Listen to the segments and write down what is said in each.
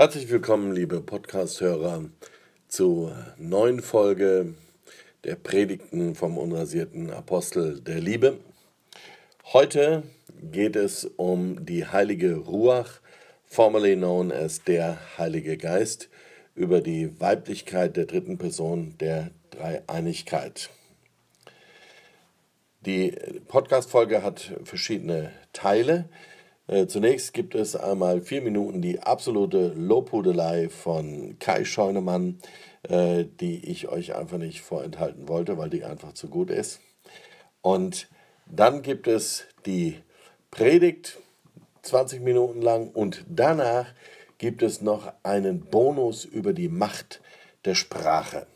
Herzlich willkommen, liebe Podcast-Hörer, zur neuen Folge der Predigten vom unrasierten Apostel der Liebe. Heute geht es um die heilige Ruach, formerly known as der Heilige Geist, über die Weiblichkeit der dritten Person der Dreieinigkeit. Die Podcast-Folge hat verschiedene Teile. Äh, zunächst gibt es einmal vier Minuten die absolute Lobhudelei von Kai Scheunemann, äh, die ich euch einfach nicht vorenthalten wollte, weil die einfach zu gut ist. Und dann gibt es die Predigt, 20 Minuten lang, und danach gibt es noch einen Bonus über die Macht der Sprache.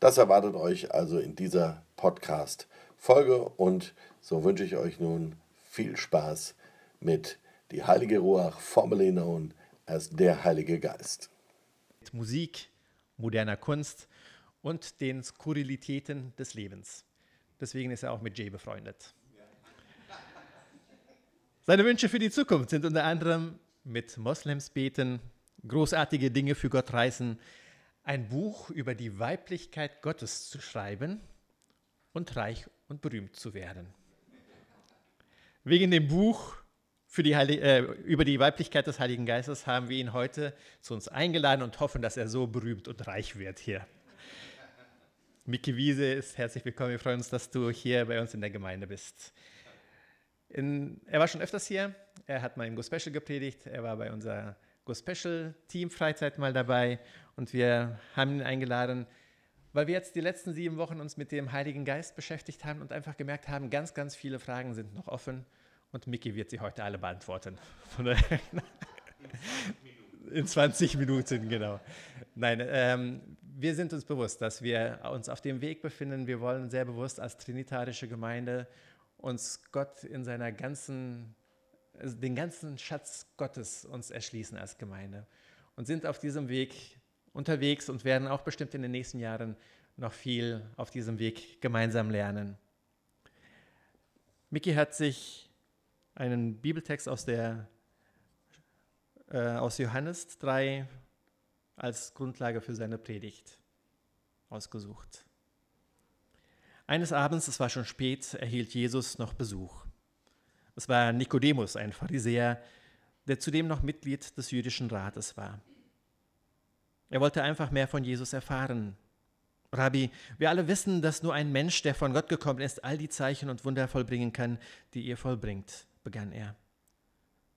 Das erwartet euch also in dieser Podcast-Folge und so wünsche ich euch nun viel Spaß mit die Heilige Ruach, formerly known as der Heilige Geist. Mit Musik, moderner Kunst und den Skurrilitäten des Lebens. Deswegen ist er auch mit Jay befreundet. Seine Wünsche für die Zukunft sind unter anderem mit Moslems beten, großartige Dinge für Gott reißen, ein Buch über die Weiblichkeit Gottes zu schreiben und reich und berühmt zu werden. Wegen dem Buch für die Heilig äh, über die Weiblichkeit des Heiligen Geistes haben wir ihn heute zu uns eingeladen und hoffen, dass er so berühmt und reich wird hier. Miki Wiese ist herzlich willkommen. Wir freuen uns, dass du hier bei uns in der Gemeinde bist. In, er war schon öfters hier. Er hat mal im Go Special gepredigt. Er war bei unserer Go Special Team Freizeit mal dabei und wir haben ihn eingeladen, weil wir jetzt die letzten sieben Wochen uns mit dem Heiligen Geist beschäftigt haben und einfach gemerkt haben, ganz, ganz viele Fragen sind noch offen und Mickey wird sie heute alle beantworten. In 20 Minuten, genau. Nein, ähm, wir sind uns bewusst, dass wir uns auf dem Weg befinden. Wir wollen sehr bewusst als trinitarische Gemeinde uns Gott in seiner ganzen, also den ganzen Schatz Gottes uns erschließen als Gemeinde und sind auf diesem Weg unterwegs und werden auch bestimmt in den nächsten Jahren noch viel auf diesem Weg gemeinsam lernen. Mickey hat sich einen Bibeltext aus, der, äh, aus Johannes 3 als Grundlage für seine Predigt ausgesucht. Eines Abends, es war schon spät, erhielt Jesus noch Besuch. Es war Nikodemus, ein Pharisäer, der zudem noch Mitglied des jüdischen Rates war. Er wollte einfach mehr von Jesus erfahren. Rabbi, wir alle wissen, dass nur ein Mensch, der von Gott gekommen ist, all die Zeichen und Wunder vollbringen kann, die ihr vollbringt begann er.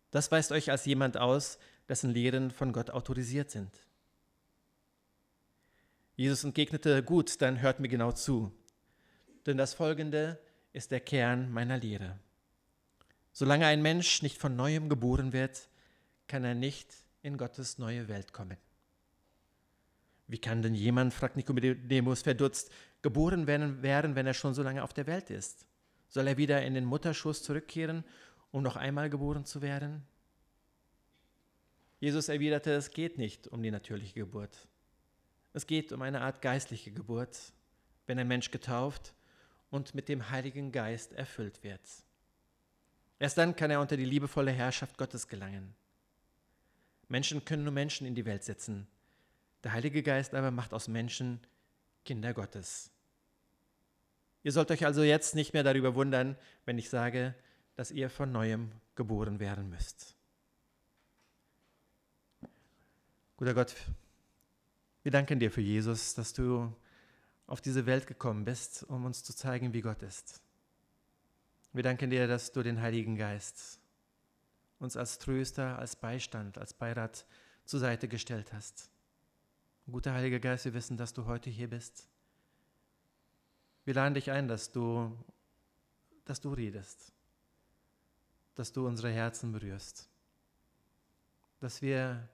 Das weist euch als jemand aus, dessen Lehren von Gott autorisiert sind. Jesus entgegnete, gut, dann hört mir genau zu, denn das Folgende ist der Kern meiner Lehre. Solange ein Mensch nicht von neuem geboren wird, kann er nicht in Gottes neue Welt kommen. Wie kann denn jemand, fragt Nikodemus verdutzt, geboren werden, wenn er schon so lange auf der Welt ist? Soll er wieder in den Mutterschuss zurückkehren um noch einmal geboren zu werden? Jesus erwiderte, es geht nicht um die natürliche Geburt. Es geht um eine Art geistliche Geburt, wenn ein Mensch getauft und mit dem Heiligen Geist erfüllt wird. Erst dann kann er unter die liebevolle Herrschaft Gottes gelangen. Menschen können nur Menschen in die Welt setzen. Der Heilige Geist aber macht aus Menschen Kinder Gottes. Ihr sollt euch also jetzt nicht mehr darüber wundern, wenn ich sage, dass ihr von neuem geboren werden müsst. Guter Gott, wir danken dir für Jesus, dass du auf diese Welt gekommen bist, um uns zu zeigen, wie Gott ist. Wir danken dir, dass du den Heiligen Geist uns als Tröster, als Beistand, als Beirat zur Seite gestellt hast. Guter Heiliger Geist, wir wissen, dass du heute hier bist. Wir laden dich ein, dass du, dass du redest dass du unsere Herzen berührst, dass wir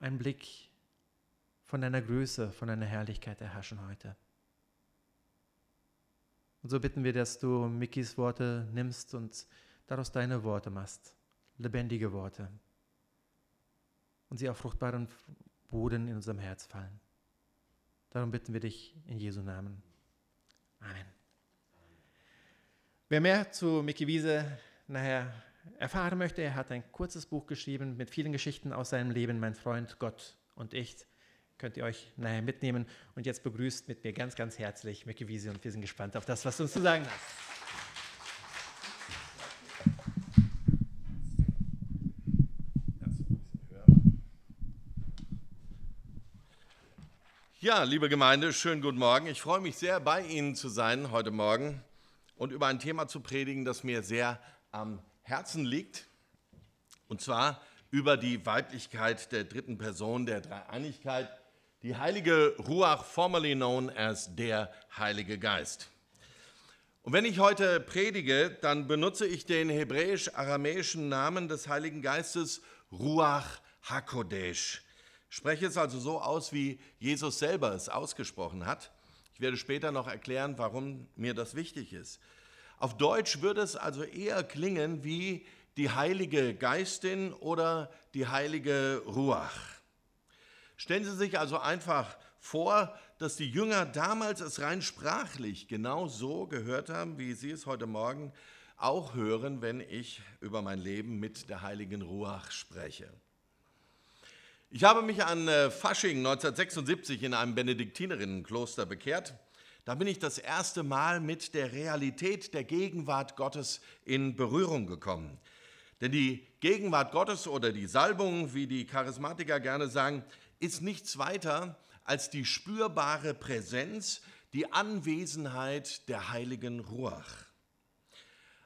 einen Blick von deiner Größe, von deiner Herrlichkeit erhaschen heute. Und so bitten wir, dass du Mickys Worte nimmst und daraus deine Worte machst, lebendige Worte, und sie auf fruchtbaren Boden in unserem Herz fallen. Darum bitten wir dich in Jesu Namen. Amen. Wer mehr zu Mickey Wiese nachher erfahren möchte, er hat ein kurzes Buch geschrieben mit vielen Geschichten aus seinem Leben, mein Freund Gott und ich. Könnt ihr euch nachher mitnehmen. Und jetzt begrüßt mit mir ganz, ganz herzlich Mickey Wiese und wir sind gespannt auf das, was du uns zu sagen hast. Ja, liebe Gemeinde, schönen guten Morgen. Ich freue mich sehr, bei Ihnen zu sein heute Morgen und über ein Thema zu predigen, das mir sehr am Herzen liegt. Und zwar über die Weiblichkeit der dritten Person der Dreieinigkeit, die heilige Ruach, formerly known as der Heilige Geist. Und wenn ich heute predige, dann benutze ich den hebräisch-aramäischen Namen des Heiligen Geistes Ruach HaKodesh spreche es also so aus, wie Jesus selber es ausgesprochen hat. Ich werde später noch erklären, warum mir das wichtig ist. Auf Deutsch würde es also eher klingen wie die Heilige Geistin oder die Heilige Ruach. Stellen Sie sich also einfach vor, dass die Jünger damals es rein sprachlich genau so gehört haben, wie Sie es heute Morgen auch hören, wenn ich über mein Leben mit der Heiligen Ruach spreche. Ich habe mich an äh, Fasching 1976 in einem Benediktinerinnenkloster bekehrt. Da bin ich das erste Mal mit der Realität der Gegenwart Gottes in Berührung gekommen. Denn die Gegenwart Gottes oder die Salbung, wie die Charismatiker gerne sagen, ist nichts weiter als die spürbare Präsenz, die Anwesenheit der heiligen Ruach.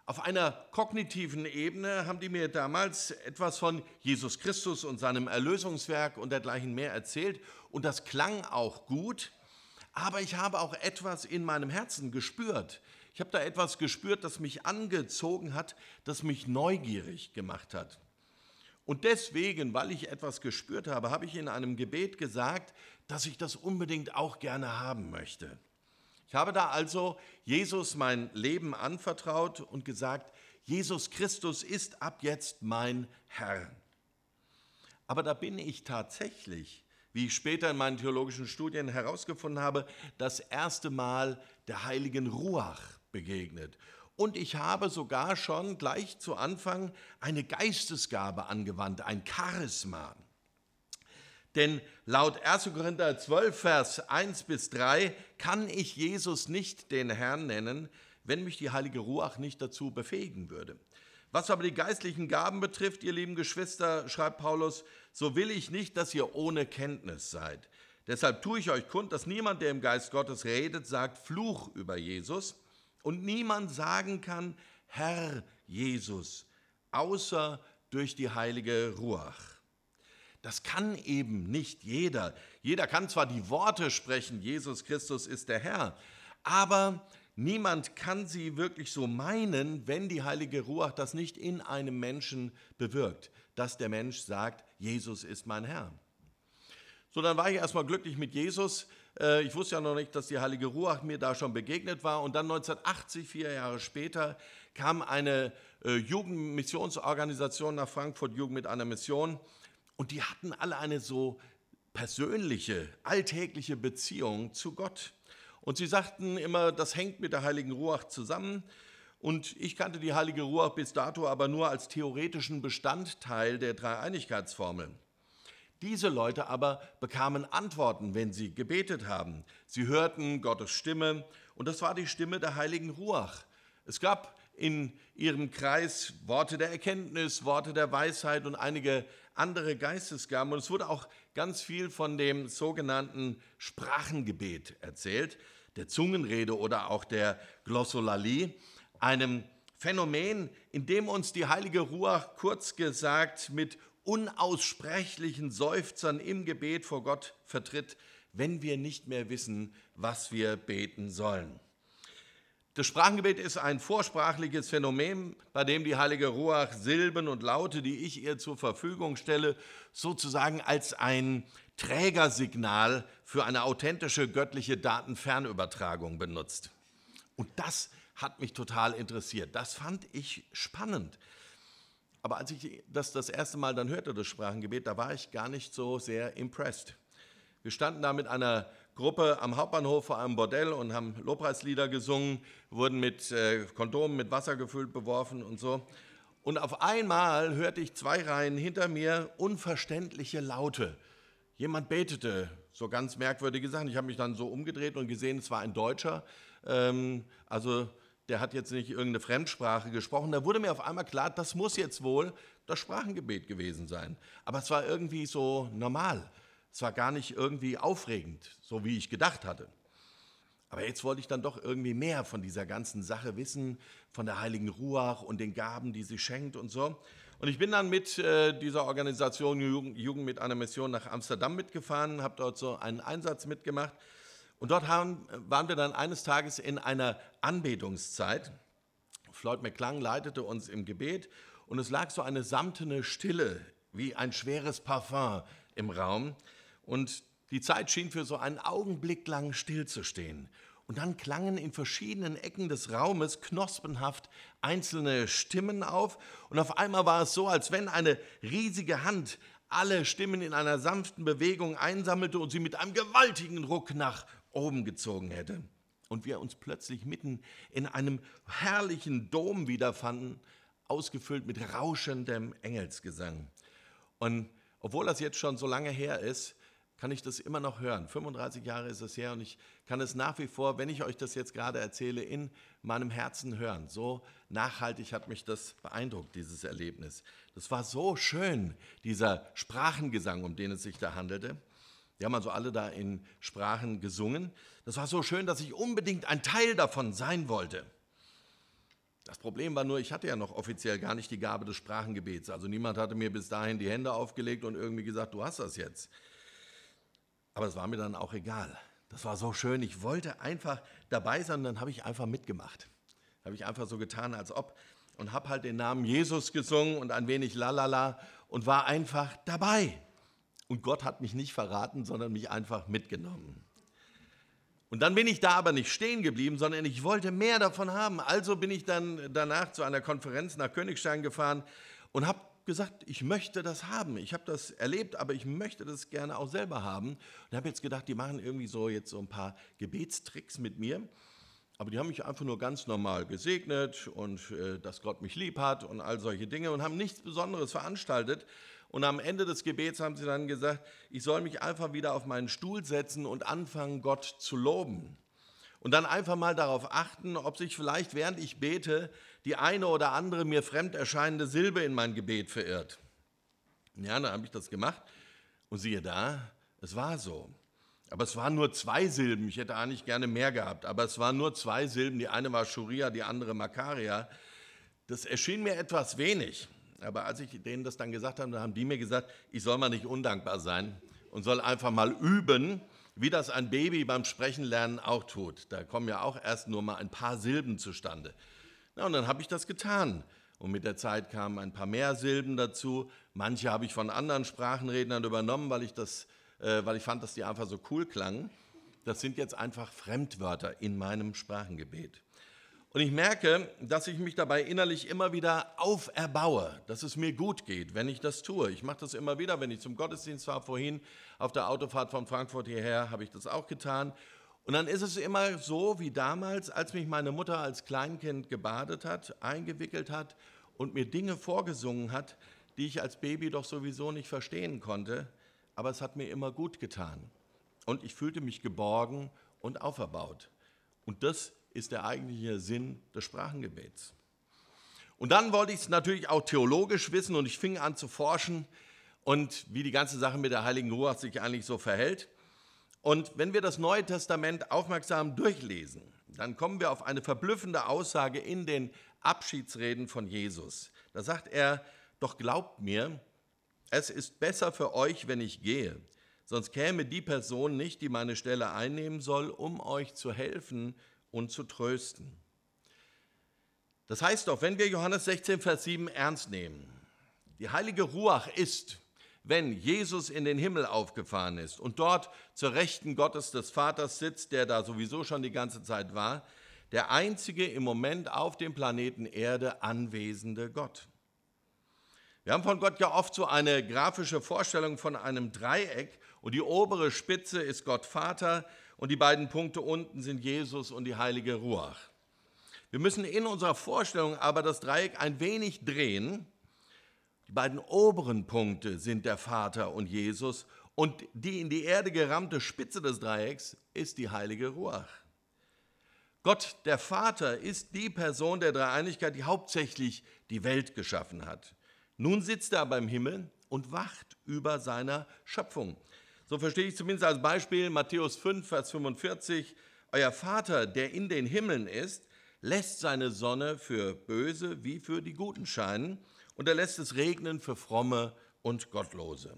Auf einer kognitiven Ebene haben die mir damals etwas von Jesus Christus und seinem Erlösungswerk und dergleichen mehr erzählt und das klang auch gut, aber ich habe auch etwas in meinem Herzen gespürt. Ich habe da etwas gespürt, das mich angezogen hat, das mich neugierig gemacht hat. Und deswegen, weil ich etwas gespürt habe, habe ich in einem Gebet gesagt, dass ich das unbedingt auch gerne haben möchte. Ich habe da also Jesus mein Leben anvertraut und gesagt, Jesus Christus ist ab jetzt mein Herr. Aber da bin ich tatsächlich, wie ich später in meinen theologischen Studien herausgefunden habe, das erste Mal der heiligen Ruach begegnet. Und ich habe sogar schon gleich zu Anfang eine Geistesgabe angewandt, ein Charisma. Denn laut 1. Korinther 12, Vers 1 bis 3 kann ich Jesus nicht den Herrn nennen, wenn mich die Heilige Ruach nicht dazu befähigen würde. Was aber die geistlichen Gaben betrifft, ihr lieben Geschwister, schreibt Paulus, so will ich nicht, dass ihr ohne Kenntnis seid. Deshalb tue ich euch kund, dass niemand, der im Geist Gottes redet, sagt Fluch über Jesus und niemand sagen kann, Herr Jesus, außer durch die heilige Ruach. Das kann eben nicht jeder. Jeder kann zwar die Worte sprechen, Jesus Christus ist der Herr, aber niemand kann sie wirklich so meinen, wenn die heilige Ruach das nicht in einem Menschen bewirkt, dass der Mensch sagt, Jesus ist mein Herr. So, dann war ich erstmal glücklich mit Jesus. Äh, ich wusste ja noch nicht, dass die heilige Ruach mir da schon begegnet war. Und dann 1980, vier Jahre später, kam eine äh, Jugendmissionsorganisation nach Frankfurt, Jugend mit einer Mission. Und die hatten alle eine so persönliche, alltägliche Beziehung zu Gott. Und sie sagten immer, das hängt mit der heiligen Ruach zusammen. Und ich kannte die heilige Ruach bis dato aber nur als theoretischen Bestandteil der Dreieinigkeitsformel. Diese Leute aber bekamen Antworten, wenn sie gebetet haben. Sie hörten Gottes Stimme und das war die Stimme der heiligen Ruach. Es gab in ihrem Kreis Worte der Erkenntnis, Worte der Weisheit und einige andere Geistesgaben. Und es wurde auch ganz viel von dem sogenannten Sprachengebet erzählt, der Zungenrede oder auch der Glossolalie, einem Phänomen, in dem uns die heilige Ruach kurz gesagt mit unaussprechlichen Seufzern im Gebet vor Gott vertritt, wenn wir nicht mehr wissen, was wir beten sollen. Das Sprachengebet ist ein vorsprachliches Phänomen, bei dem die heilige Ruach Silben und Laute, die ich ihr zur Verfügung stelle, sozusagen als ein Trägersignal für eine authentische göttliche Datenfernübertragung benutzt. Und das hat mich total interessiert. Das fand ich spannend. Aber als ich das das erste Mal dann hörte, das Sprachengebet, da war ich gar nicht so sehr impressed. Wir standen da mit einer Gruppe am Hauptbahnhof vor einem Bordell und haben Lobpreislieder gesungen, wurden mit äh, Kondomen mit Wasser gefüllt, beworfen und so. Und auf einmal hörte ich zwei Reihen hinter mir unverständliche Laute. Jemand betete so ganz merkwürdige Sachen. Ich habe mich dann so umgedreht und gesehen, es war ein Deutscher. Ähm, also der hat jetzt nicht irgendeine Fremdsprache gesprochen. Da wurde mir auf einmal klar, das muss jetzt wohl das Sprachengebet gewesen sein. Aber es war irgendwie so normal. Es war gar nicht irgendwie aufregend, so wie ich gedacht hatte. Aber jetzt wollte ich dann doch irgendwie mehr von dieser ganzen Sache wissen, von der heiligen Ruach und den Gaben, die sie schenkt und so. Und ich bin dann mit äh, dieser Organisation Jugend, Jugend mit einer Mission nach Amsterdam mitgefahren, habe dort so einen Einsatz mitgemacht. Und dort haben, waren wir dann eines Tages in einer Anbetungszeit. Floyd McClung leitete uns im Gebet und es lag so eine samtene Stille wie ein schweres Parfum im Raum. Und die Zeit schien für so einen Augenblick lang stillzustehen. Und dann klangen in verschiedenen Ecken des Raumes knospenhaft einzelne Stimmen auf. Und auf einmal war es so, als wenn eine riesige Hand alle Stimmen in einer sanften Bewegung einsammelte und sie mit einem gewaltigen Ruck nach oben gezogen hätte. Und wir uns plötzlich mitten in einem herrlichen Dom wiederfanden, ausgefüllt mit rauschendem Engelsgesang. Und obwohl das jetzt schon so lange her ist, kann ich das immer noch hören. 35 Jahre ist es her und ich kann es nach wie vor, wenn ich euch das jetzt gerade erzähle, in meinem Herzen hören. So nachhaltig hat mich das beeindruckt, dieses Erlebnis. Das war so schön, dieser Sprachengesang, um den es sich da handelte. Die haben also alle da in Sprachen gesungen. Das war so schön, dass ich unbedingt ein Teil davon sein wollte. Das Problem war nur, ich hatte ja noch offiziell gar nicht die Gabe des Sprachengebets. Also niemand hatte mir bis dahin die Hände aufgelegt und irgendwie gesagt, du hast das jetzt. Aber es war mir dann auch egal. Das war so schön. Ich wollte einfach dabei sein, dann habe ich einfach mitgemacht. Habe ich einfach so getan, als ob und habe halt den Namen Jesus gesungen und ein wenig lalala und war einfach dabei. Und Gott hat mich nicht verraten, sondern mich einfach mitgenommen. Und dann bin ich da aber nicht stehen geblieben, sondern ich wollte mehr davon haben. Also bin ich dann danach zu einer Konferenz nach Königstein gefahren und habe gesagt, ich möchte das haben. Ich habe das erlebt, aber ich möchte das gerne auch selber haben. Und habe jetzt gedacht, die machen irgendwie so jetzt so ein paar Gebetstricks mit mir. Aber die haben mich einfach nur ganz normal gesegnet und äh, dass Gott mich lieb hat und all solche Dinge und haben nichts Besonderes veranstaltet. Und am Ende des Gebets haben sie dann gesagt, ich soll mich einfach wieder auf meinen Stuhl setzen und anfangen, Gott zu loben. Und dann einfach mal darauf achten, ob sich vielleicht, während ich bete, die eine oder andere mir fremd erscheinende Silbe in mein Gebet verirrt. Ja, dann habe ich das gemacht und siehe da, es war so. Aber es waren nur zwei Silben. Ich hätte eigentlich gerne mehr gehabt, aber es waren nur zwei Silben. Die eine war Schuria, die andere Makaria. Das erschien mir etwas wenig. Aber als ich denen das dann gesagt habe, dann haben die mir gesagt, ich soll mal nicht undankbar sein und soll einfach mal üben, wie das ein Baby beim Sprechenlernen auch tut. Da kommen ja auch erst nur mal ein paar Silben zustande. Na, und dann habe ich das getan. Und mit der Zeit kamen ein paar mehr Silben dazu. Manche habe ich von anderen Sprachenrednern übernommen, weil ich, das, äh, weil ich fand, dass die einfach so cool klangen. Das sind jetzt einfach Fremdwörter in meinem Sprachengebet. Und ich merke, dass ich mich dabei innerlich immer wieder auferbaue, dass es mir gut geht, wenn ich das tue. Ich mache das immer wieder, wenn ich zum Gottesdienst war. Vorhin auf der Autofahrt von Frankfurt hierher habe ich das auch getan. Und dann ist es immer so wie damals, als mich meine Mutter als Kleinkind gebadet hat, eingewickelt hat und mir Dinge vorgesungen hat, die ich als Baby doch sowieso nicht verstehen konnte. Aber es hat mir immer gut getan. Und ich fühlte mich geborgen und auferbaut. Und das ist der eigentliche Sinn des Sprachengebets. Und dann wollte ich es natürlich auch theologisch wissen und ich fing an zu forschen und wie die ganze Sache mit der Heiligen Ruhe sich eigentlich so verhält. Und wenn wir das Neue Testament aufmerksam durchlesen, dann kommen wir auf eine verblüffende Aussage in den Abschiedsreden von Jesus. Da sagt er, doch glaubt mir, es ist besser für euch, wenn ich gehe, sonst käme die Person nicht, die meine Stelle einnehmen soll, um euch zu helfen und zu trösten. Das heißt doch, wenn wir Johannes 16, Vers 7 ernst nehmen, die heilige Ruach ist, wenn Jesus in den Himmel aufgefahren ist und dort zur Rechten Gottes des Vaters sitzt, der da sowieso schon die ganze Zeit war, der einzige im Moment auf dem Planeten Erde anwesende Gott. Wir haben von Gott ja oft so eine grafische Vorstellung von einem Dreieck und die obere Spitze ist Gott Vater und die beiden Punkte unten sind Jesus und die heilige Ruach. Wir müssen in unserer Vorstellung aber das Dreieck ein wenig drehen. Die beiden oberen Punkte sind der Vater und Jesus und die in die Erde gerammte Spitze des Dreiecks ist die heilige Ruach. Gott, der Vater, ist die Person der Dreieinigkeit, die hauptsächlich die Welt geschaffen hat. Nun sitzt er aber im Himmel und wacht über seiner Schöpfung. So verstehe ich zumindest als Beispiel Matthäus 5, Vers 45. Euer Vater, der in den Himmeln ist, lässt seine Sonne für Böse wie für die Guten scheinen und er lässt es regnen für Fromme und Gottlose.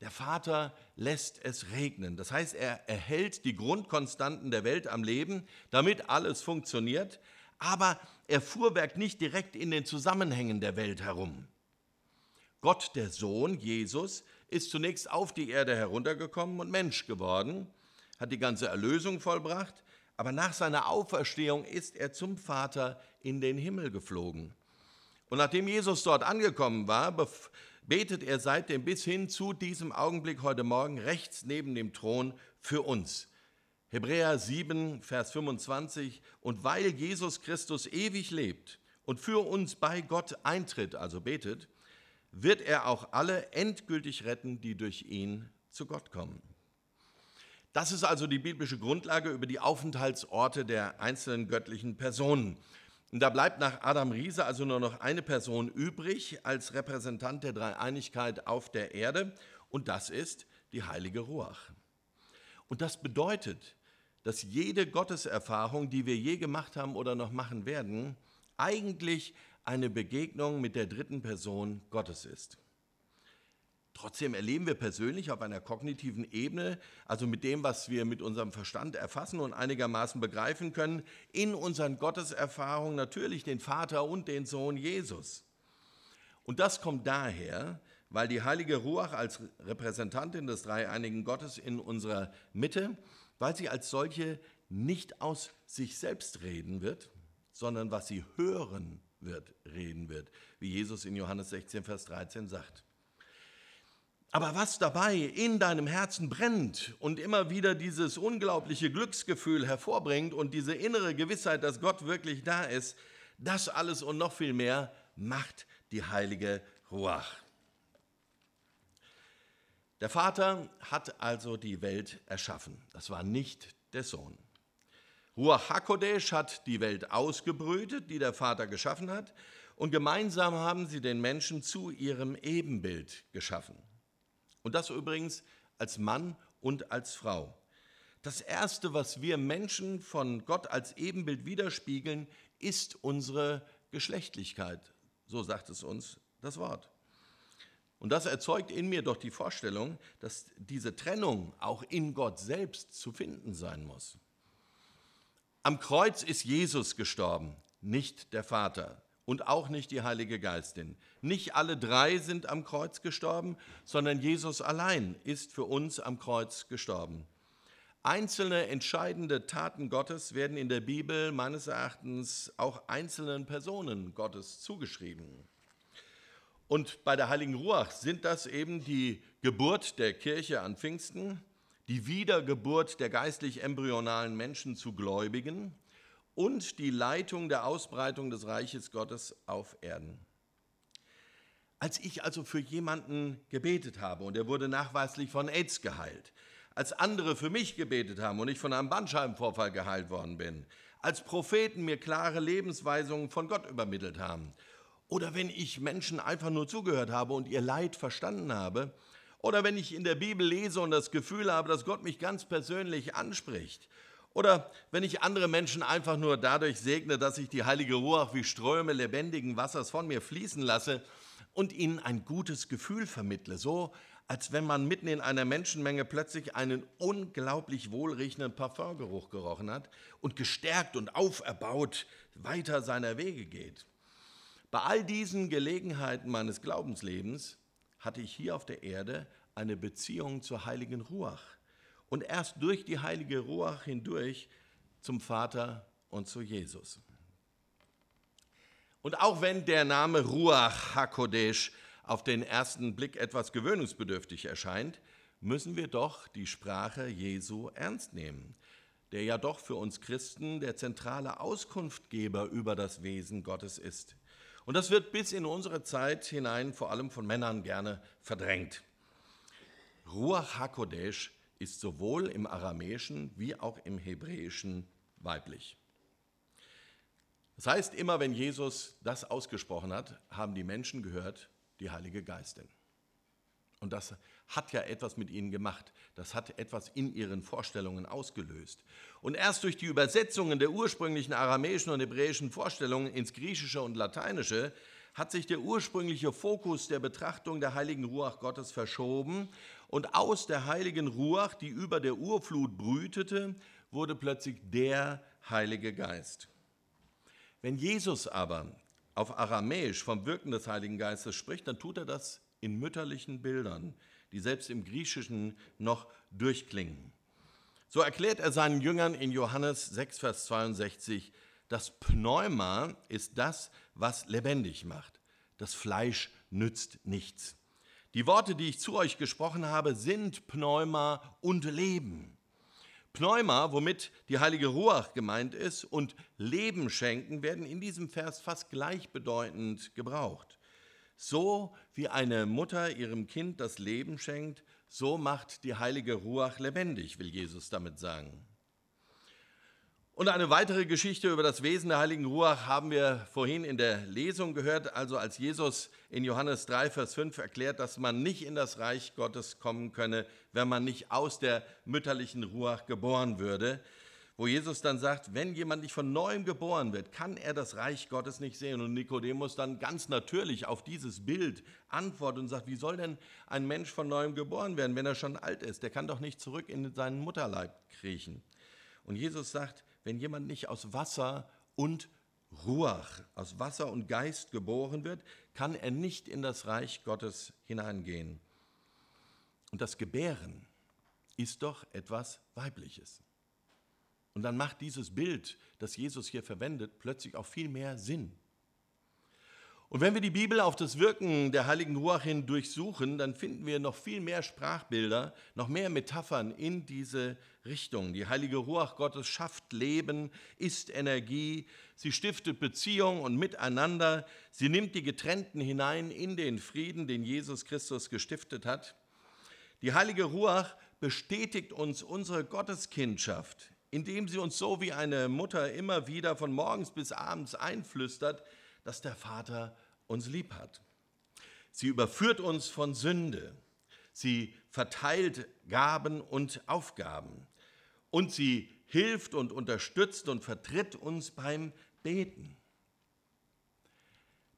Der Vater lässt es regnen. Das heißt, er erhält die Grundkonstanten der Welt am Leben, damit alles funktioniert, aber er fuhrwerkt nicht direkt in den Zusammenhängen der Welt herum. Gott, der Sohn, Jesus, ist zunächst auf die Erde heruntergekommen und Mensch geworden, hat die ganze Erlösung vollbracht, aber nach seiner Auferstehung ist er zum Vater in den Himmel geflogen. Und nachdem Jesus dort angekommen war, betet er seitdem bis hin zu diesem Augenblick heute Morgen rechts neben dem Thron für uns. Hebräer 7, Vers 25. Und weil Jesus Christus ewig lebt und für uns bei Gott eintritt, also betet, wird er auch alle endgültig retten, die durch ihn zu Gott kommen. Das ist also die biblische Grundlage über die Aufenthaltsorte der einzelnen göttlichen Personen. Und da bleibt nach Adam Riese also nur noch eine Person übrig als Repräsentant der Dreieinigkeit auf der Erde und das ist die heilige Ruach. Und das bedeutet, dass jede Gotteserfahrung, die wir je gemacht haben oder noch machen werden, eigentlich eine Begegnung mit der dritten Person Gottes ist. Trotzdem erleben wir persönlich auf einer kognitiven Ebene, also mit dem, was wir mit unserem Verstand erfassen und einigermaßen begreifen können, in unseren Gotteserfahrungen natürlich den Vater und den Sohn Jesus. Und das kommt daher, weil die heilige Ruach als Repräsentantin des dreieinigen Gottes in unserer Mitte, weil sie als solche nicht aus sich selbst reden wird, sondern was sie hören wird, reden wird, wie Jesus in Johannes 16, Vers 13 sagt. Aber was dabei in deinem Herzen brennt und immer wieder dieses unglaubliche Glücksgefühl hervorbringt und diese innere Gewissheit, dass Gott wirklich da ist, das alles und noch viel mehr macht die heilige Ruach. Der Vater hat also die Welt erschaffen. Das war nicht der Sohn. Ruach HaKodesh hat die Welt ausgebrütet, die der Vater geschaffen hat, und gemeinsam haben sie den Menschen zu ihrem Ebenbild geschaffen. Und das übrigens als Mann und als Frau. Das Erste, was wir Menschen von Gott als Ebenbild widerspiegeln, ist unsere Geschlechtlichkeit. So sagt es uns das Wort. Und das erzeugt in mir doch die Vorstellung, dass diese Trennung auch in Gott selbst zu finden sein muss. Am Kreuz ist Jesus gestorben, nicht der Vater und auch nicht die Heilige Geistin. Nicht alle drei sind am Kreuz gestorben, sondern Jesus allein ist für uns am Kreuz gestorben. Einzelne entscheidende Taten Gottes werden in der Bibel meines Erachtens auch einzelnen Personen Gottes zugeschrieben. Und bei der Heiligen Ruach sind das eben die Geburt der Kirche an Pfingsten, die Wiedergeburt der geistlich embryonalen Menschen zu Gläubigen, und die Leitung der Ausbreitung des Reiches Gottes auf Erden. Als ich also für jemanden gebetet habe und er wurde nachweislich von AIDS geheilt, als andere für mich gebetet haben und ich von einem Bandscheibenvorfall geheilt worden bin, als Propheten mir klare Lebensweisungen von Gott übermittelt haben, oder wenn ich Menschen einfach nur zugehört habe und ihr Leid verstanden habe, oder wenn ich in der Bibel lese und das Gefühl habe, dass Gott mich ganz persönlich anspricht, oder wenn ich andere Menschen einfach nur dadurch segne, dass ich die heilige Ruhe wie Ströme lebendigen Wassers von mir fließen lasse und ihnen ein gutes Gefühl vermittle, so als wenn man mitten in einer Menschenmenge plötzlich einen unglaublich wohlriechenden Parfumgeruch gerochen hat und gestärkt und auferbaut weiter seiner Wege geht. Bei all diesen Gelegenheiten meines Glaubenslebens hatte ich hier auf der Erde eine Beziehung zur heiligen Ruach und erst durch die heilige Ruach hindurch zum Vater und zu Jesus. Und auch wenn der Name Ruach HaKodesh auf den ersten Blick etwas gewöhnungsbedürftig erscheint, müssen wir doch die Sprache Jesu ernst nehmen. der ja doch für uns Christen der zentrale Auskunftgeber über das Wesen Gottes ist. Und das wird bis in unsere Zeit hinein vor allem von Männern gerne verdrängt. Ruach HaKodesh ist sowohl im Aramäischen wie auch im Hebräischen weiblich. Das heißt, immer wenn Jesus das ausgesprochen hat, haben die Menschen gehört, die Heilige Geistin. Und das hat ja etwas mit ihnen gemacht. Das hat etwas in ihren Vorstellungen ausgelöst. Und erst durch die Übersetzungen der ursprünglichen aramäischen und hebräischen Vorstellungen ins Griechische und Lateinische hat sich der ursprüngliche Fokus der Betrachtung der heiligen Ruach Gottes verschoben und aus der heiligen Ruach, die über der Urflut brütete, wurde plötzlich der Heilige Geist. Wenn Jesus aber auf Aramäisch vom Wirken des Heiligen Geistes spricht, dann tut er das in mütterlichen Bildern, die selbst im Griechischen noch durchklingen. So erklärt er seinen Jüngern in Johannes 6, Vers 62, das Pneuma ist das, was lebendig macht. Das Fleisch nützt nichts. Die Worte, die ich zu euch gesprochen habe, sind Pneuma und Leben. Pneuma, womit die heilige Ruach gemeint ist, und Leben schenken werden in diesem Vers fast gleichbedeutend gebraucht. So wie eine Mutter ihrem Kind das Leben schenkt, so macht die heilige Ruach lebendig, will Jesus damit sagen. Und eine weitere Geschichte über das Wesen der heiligen Ruach haben wir vorhin in der Lesung gehört, also als Jesus in Johannes 3, Vers 5 erklärt, dass man nicht in das Reich Gottes kommen könne, wenn man nicht aus der mütterlichen Ruach geboren würde wo Jesus dann sagt, wenn jemand nicht von neuem geboren wird, kann er das Reich Gottes nicht sehen. Und Nikodemus dann ganz natürlich auf dieses Bild antwortet und sagt, wie soll denn ein Mensch von neuem geboren werden, wenn er schon alt ist? Der kann doch nicht zurück in seinen Mutterleib kriechen. Und Jesus sagt, wenn jemand nicht aus Wasser und Ruach, aus Wasser und Geist geboren wird, kann er nicht in das Reich Gottes hineingehen. Und das Gebären ist doch etwas Weibliches. Und dann macht dieses Bild, das Jesus hier verwendet, plötzlich auch viel mehr Sinn. Und wenn wir die Bibel auf das Wirken der heiligen Ruach hin durchsuchen, dann finden wir noch viel mehr Sprachbilder, noch mehr Metaphern in diese Richtung. Die heilige Ruach Gottes schafft Leben, ist Energie, sie stiftet Beziehung und Miteinander, sie nimmt die Getrennten hinein in den Frieden, den Jesus Christus gestiftet hat. Die heilige Ruach bestätigt uns unsere Gotteskindschaft indem sie uns so wie eine Mutter immer wieder von morgens bis abends einflüstert, dass der Vater uns lieb hat. Sie überführt uns von Sünde. Sie verteilt Gaben und Aufgaben. Und sie hilft und unterstützt und vertritt uns beim Beten.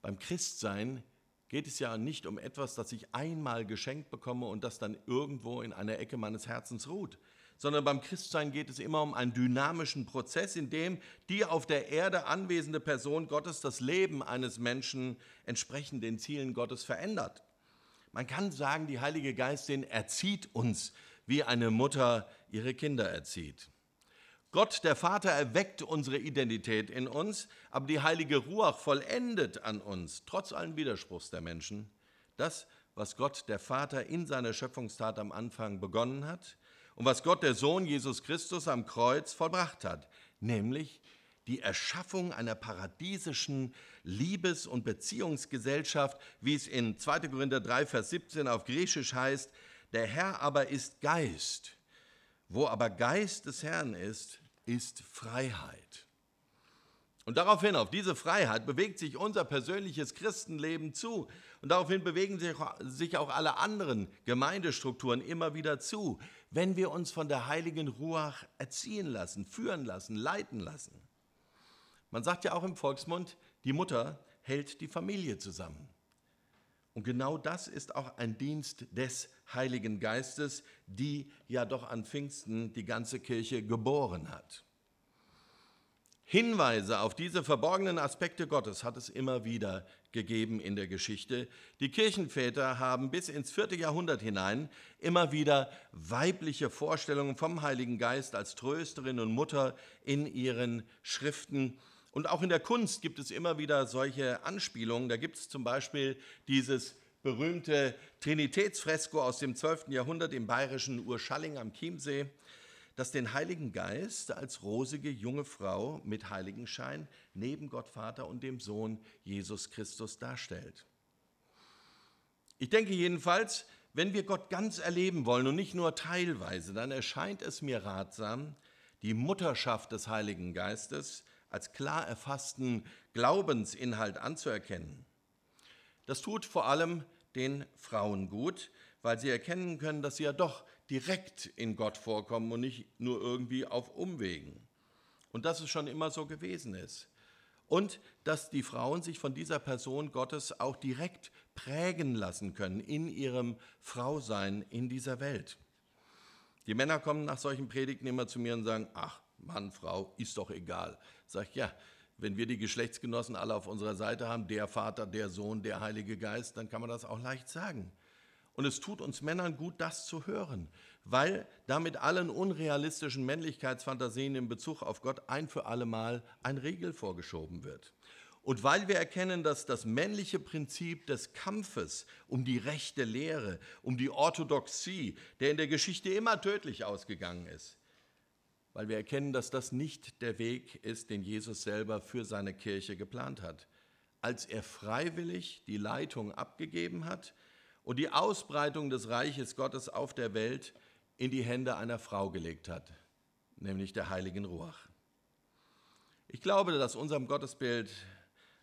Beim Christsein geht es ja nicht um etwas, das ich einmal geschenkt bekomme und das dann irgendwo in einer Ecke meines Herzens ruht, sondern beim Christsein geht es immer um einen dynamischen Prozess, in dem die auf der Erde anwesende Person Gottes das Leben eines Menschen entsprechend den Zielen Gottes verändert. Man kann sagen, die Heilige Geistin erzieht uns, wie eine Mutter ihre Kinder erzieht. Gott, der Vater, erweckt unsere Identität in uns, aber die heilige Ruach vollendet an uns, trotz allen Widerspruchs der Menschen, das, was Gott, der Vater, in seiner Schöpfungstat am Anfang begonnen hat und was Gott, der Sohn Jesus Christus, am Kreuz vollbracht hat, nämlich die Erschaffung einer paradiesischen Liebes- und Beziehungsgesellschaft, wie es in 2. Korinther 3, Vers 17 auf Griechisch heißt, der Herr aber ist Geist. Wo aber Geist des Herrn ist, ist Freiheit. Und daraufhin, auf diese Freiheit, bewegt sich unser persönliches Christenleben zu. Und daraufhin bewegen sich auch alle anderen Gemeindestrukturen immer wieder zu, wenn wir uns von der heiligen Ruach erziehen lassen, führen lassen, leiten lassen. Man sagt ja auch im Volksmund, die Mutter hält die Familie zusammen. Und genau das ist auch ein Dienst des Heiligen Geistes, die ja doch an Pfingsten die ganze Kirche geboren hat. Hinweise auf diese verborgenen Aspekte Gottes hat es immer wieder gegeben in der Geschichte. Die Kirchenväter haben bis ins vierte Jahrhundert hinein immer wieder weibliche Vorstellungen vom Heiligen Geist als Trösterin und Mutter in ihren Schriften. Und auch in der Kunst gibt es immer wieder solche Anspielungen. Da gibt es zum Beispiel dieses berühmte Trinitätsfresko aus dem 12. Jahrhundert im bayerischen Urschalling am Chiemsee. Das den Heiligen Geist als rosige junge Frau mit Heiligenschein neben Gott Vater und dem Sohn Jesus Christus darstellt. Ich denke jedenfalls, wenn wir Gott ganz erleben wollen und nicht nur teilweise, dann erscheint es mir ratsam, die Mutterschaft des Heiligen Geistes als klar erfassten Glaubensinhalt anzuerkennen. Das tut vor allem den Frauen gut, weil sie erkennen können, dass sie ja doch direkt in Gott vorkommen und nicht nur irgendwie auf Umwegen. Und dass es schon immer so gewesen ist. Und dass die Frauen sich von dieser Person Gottes auch direkt prägen lassen können in ihrem Frausein in dieser Welt. Die Männer kommen nach solchen Predigten immer zu mir und sagen, ach, Mann, Frau, ist doch egal. Sag ich, ja, wenn wir die Geschlechtsgenossen alle auf unserer Seite haben, der Vater, der Sohn, der Heilige Geist, dann kann man das auch leicht sagen. Und es tut uns Männern gut, das zu hören, weil damit allen unrealistischen Männlichkeitsfantasien in Bezug auf Gott ein für alle Mal ein Riegel vorgeschoben wird. Und weil wir erkennen, dass das männliche Prinzip des Kampfes um die rechte Lehre, um die Orthodoxie, der in der Geschichte immer tödlich ausgegangen ist, weil wir erkennen, dass das nicht der Weg ist, den Jesus selber für seine Kirche geplant hat. Als er freiwillig die Leitung abgegeben hat, und die Ausbreitung des Reiches Gottes auf der Welt in die Hände einer Frau gelegt hat, nämlich der heiligen Ruach. Ich glaube, dass unserem Gottesbild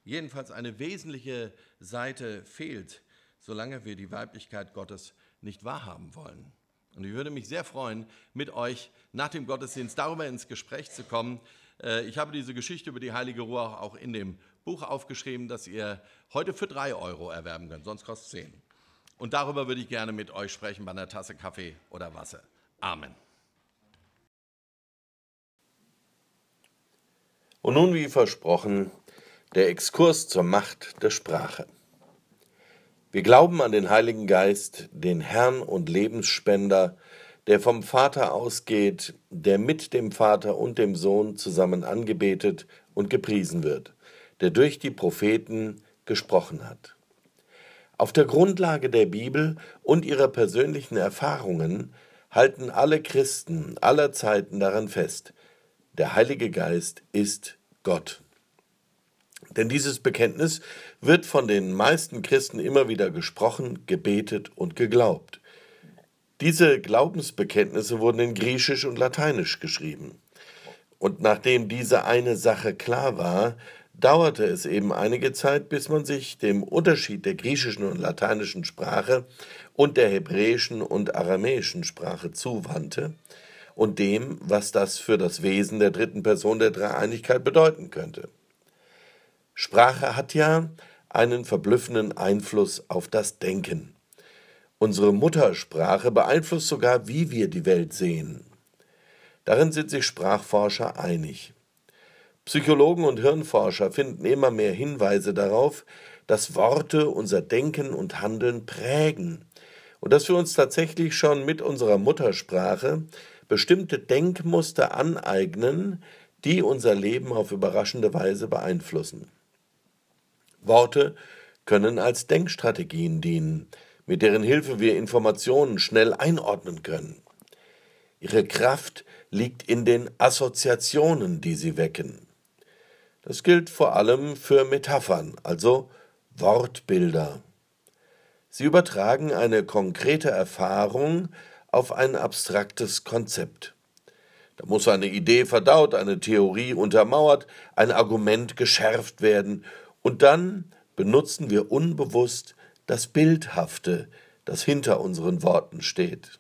jedenfalls eine wesentliche Seite fehlt, solange wir die Weiblichkeit Gottes nicht wahrhaben wollen. Und ich würde mich sehr freuen, mit euch nach dem Gottesdienst darüber ins Gespräch zu kommen. Äh, ich habe diese Geschichte über die heilige Ruach auch in dem Buch aufgeschrieben, das ihr heute für drei Euro erwerben könnt, sonst kostet es zehn. Und darüber würde ich gerne mit euch sprechen bei einer Tasse Kaffee oder Wasser. Amen. Und nun, wie versprochen, der Exkurs zur Macht der Sprache. Wir glauben an den Heiligen Geist, den Herrn und Lebensspender, der vom Vater ausgeht, der mit dem Vater und dem Sohn zusammen angebetet und gepriesen wird, der durch die Propheten gesprochen hat. Auf der Grundlage der Bibel und ihrer persönlichen Erfahrungen halten alle Christen aller Zeiten daran fest, der Heilige Geist ist Gott. Denn dieses Bekenntnis wird von den meisten Christen immer wieder gesprochen, gebetet und geglaubt. Diese Glaubensbekenntnisse wurden in Griechisch und Lateinisch geschrieben. Und nachdem diese eine Sache klar war, dauerte es eben einige Zeit, bis man sich dem Unterschied der griechischen und lateinischen Sprache und der hebräischen und aramäischen Sprache zuwandte und dem, was das für das Wesen der dritten Person der Dreieinigkeit bedeuten könnte. Sprache hat ja einen verblüffenden Einfluss auf das Denken. Unsere Muttersprache beeinflusst sogar, wie wir die Welt sehen. Darin sind sich Sprachforscher einig. Psychologen und Hirnforscher finden immer mehr Hinweise darauf, dass Worte unser Denken und Handeln prägen und dass wir uns tatsächlich schon mit unserer Muttersprache bestimmte Denkmuster aneignen, die unser Leben auf überraschende Weise beeinflussen. Worte können als Denkstrategien dienen, mit deren Hilfe wir Informationen schnell einordnen können. Ihre Kraft liegt in den Assoziationen, die sie wecken. Das gilt vor allem für Metaphern, also Wortbilder. Sie übertragen eine konkrete Erfahrung auf ein abstraktes Konzept. Da muss eine Idee verdaut, eine Theorie untermauert, ein Argument geschärft werden, und dann benutzen wir unbewusst das Bildhafte, das hinter unseren Worten steht.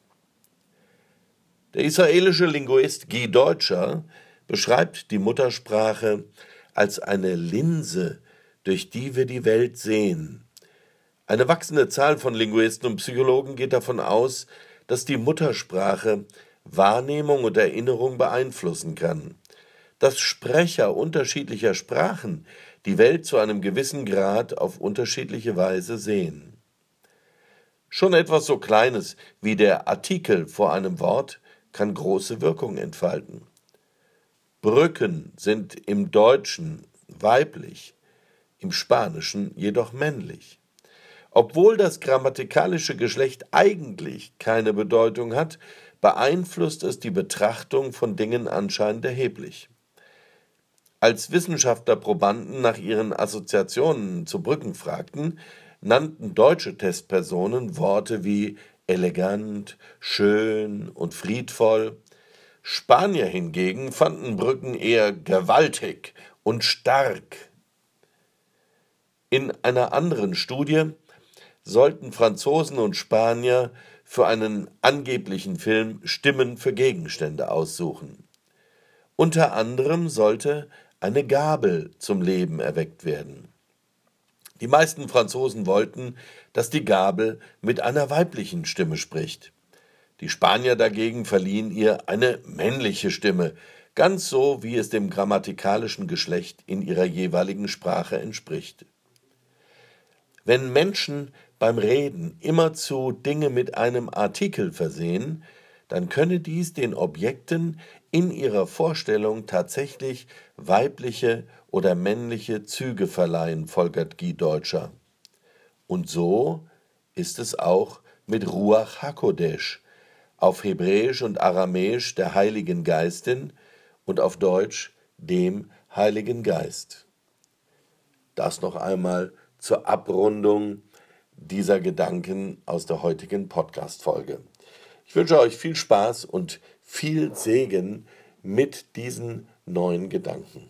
Der israelische Linguist Guy Deutscher beschreibt die Muttersprache als eine Linse, durch die wir die Welt sehen. Eine wachsende Zahl von Linguisten und Psychologen geht davon aus, dass die Muttersprache Wahrnehmung und Erinnerung beeinflussen kann, dass Sprecher unterschiedlicher Sprachen die Welt zu einem gewissen Grad auf unterschiedliche Weise sehen. Schon etwas so Kleines wie der Artikel vor einem Wort kann große Wirkung entfalten. Brücken sind im Deutschen weiblich, im Spanischen jedoch männlich. Obwohl das grammatikalische Geschlecht eigentlich keine Bedeutung hat, beeinflusst es die Betrachtung von Dingen anscheinend erheblich. Als Wissenschaftler Probanden nach ihren Assoziationen zu Brücken fragten, nannten deutsche Testpersonen Worte wie elegant, schön und friedvoll. Spanier hingegen fanden Brücken eher gewaltig und stark. In einer anderen Studie sollten Franzosen und Spanier für einen angeblichen Film Stimmen für Gegenstände aussuchen. Unter anderem sollte eine Gabel zum Leben erweckt werden. Die meisten Franzosen wollten, dass die Gabel mit einer weiblichen Stimme spricht. Die Spanier dagegen verliehen ihr eine männliche Stimme, ganz so wie es dem grammatikalischen Geschlecht in ihrer jeweiligen Sprache entspricht. Wenn Menschen beim Reden immerzu Dinge mit einem Artikel versehen, dann könne dies den Objekten in ihrer Vorstellung tatsächlich weibliche oder männliche Züge verleihen, folgert Guy Deutscher. Und so ist es auch mit Ruach Hakodesh, auf Hebräisch und Aramäisch der Heiligen Geistin und auf Deutsch dem Heiligen Geist. Das noch einmal zur Abrundung dieser Gedanken aus der heutigen Podcast-Folge. Ich wünsche euch viel Spaß und viel Segen mit diesen neuen Gedanken.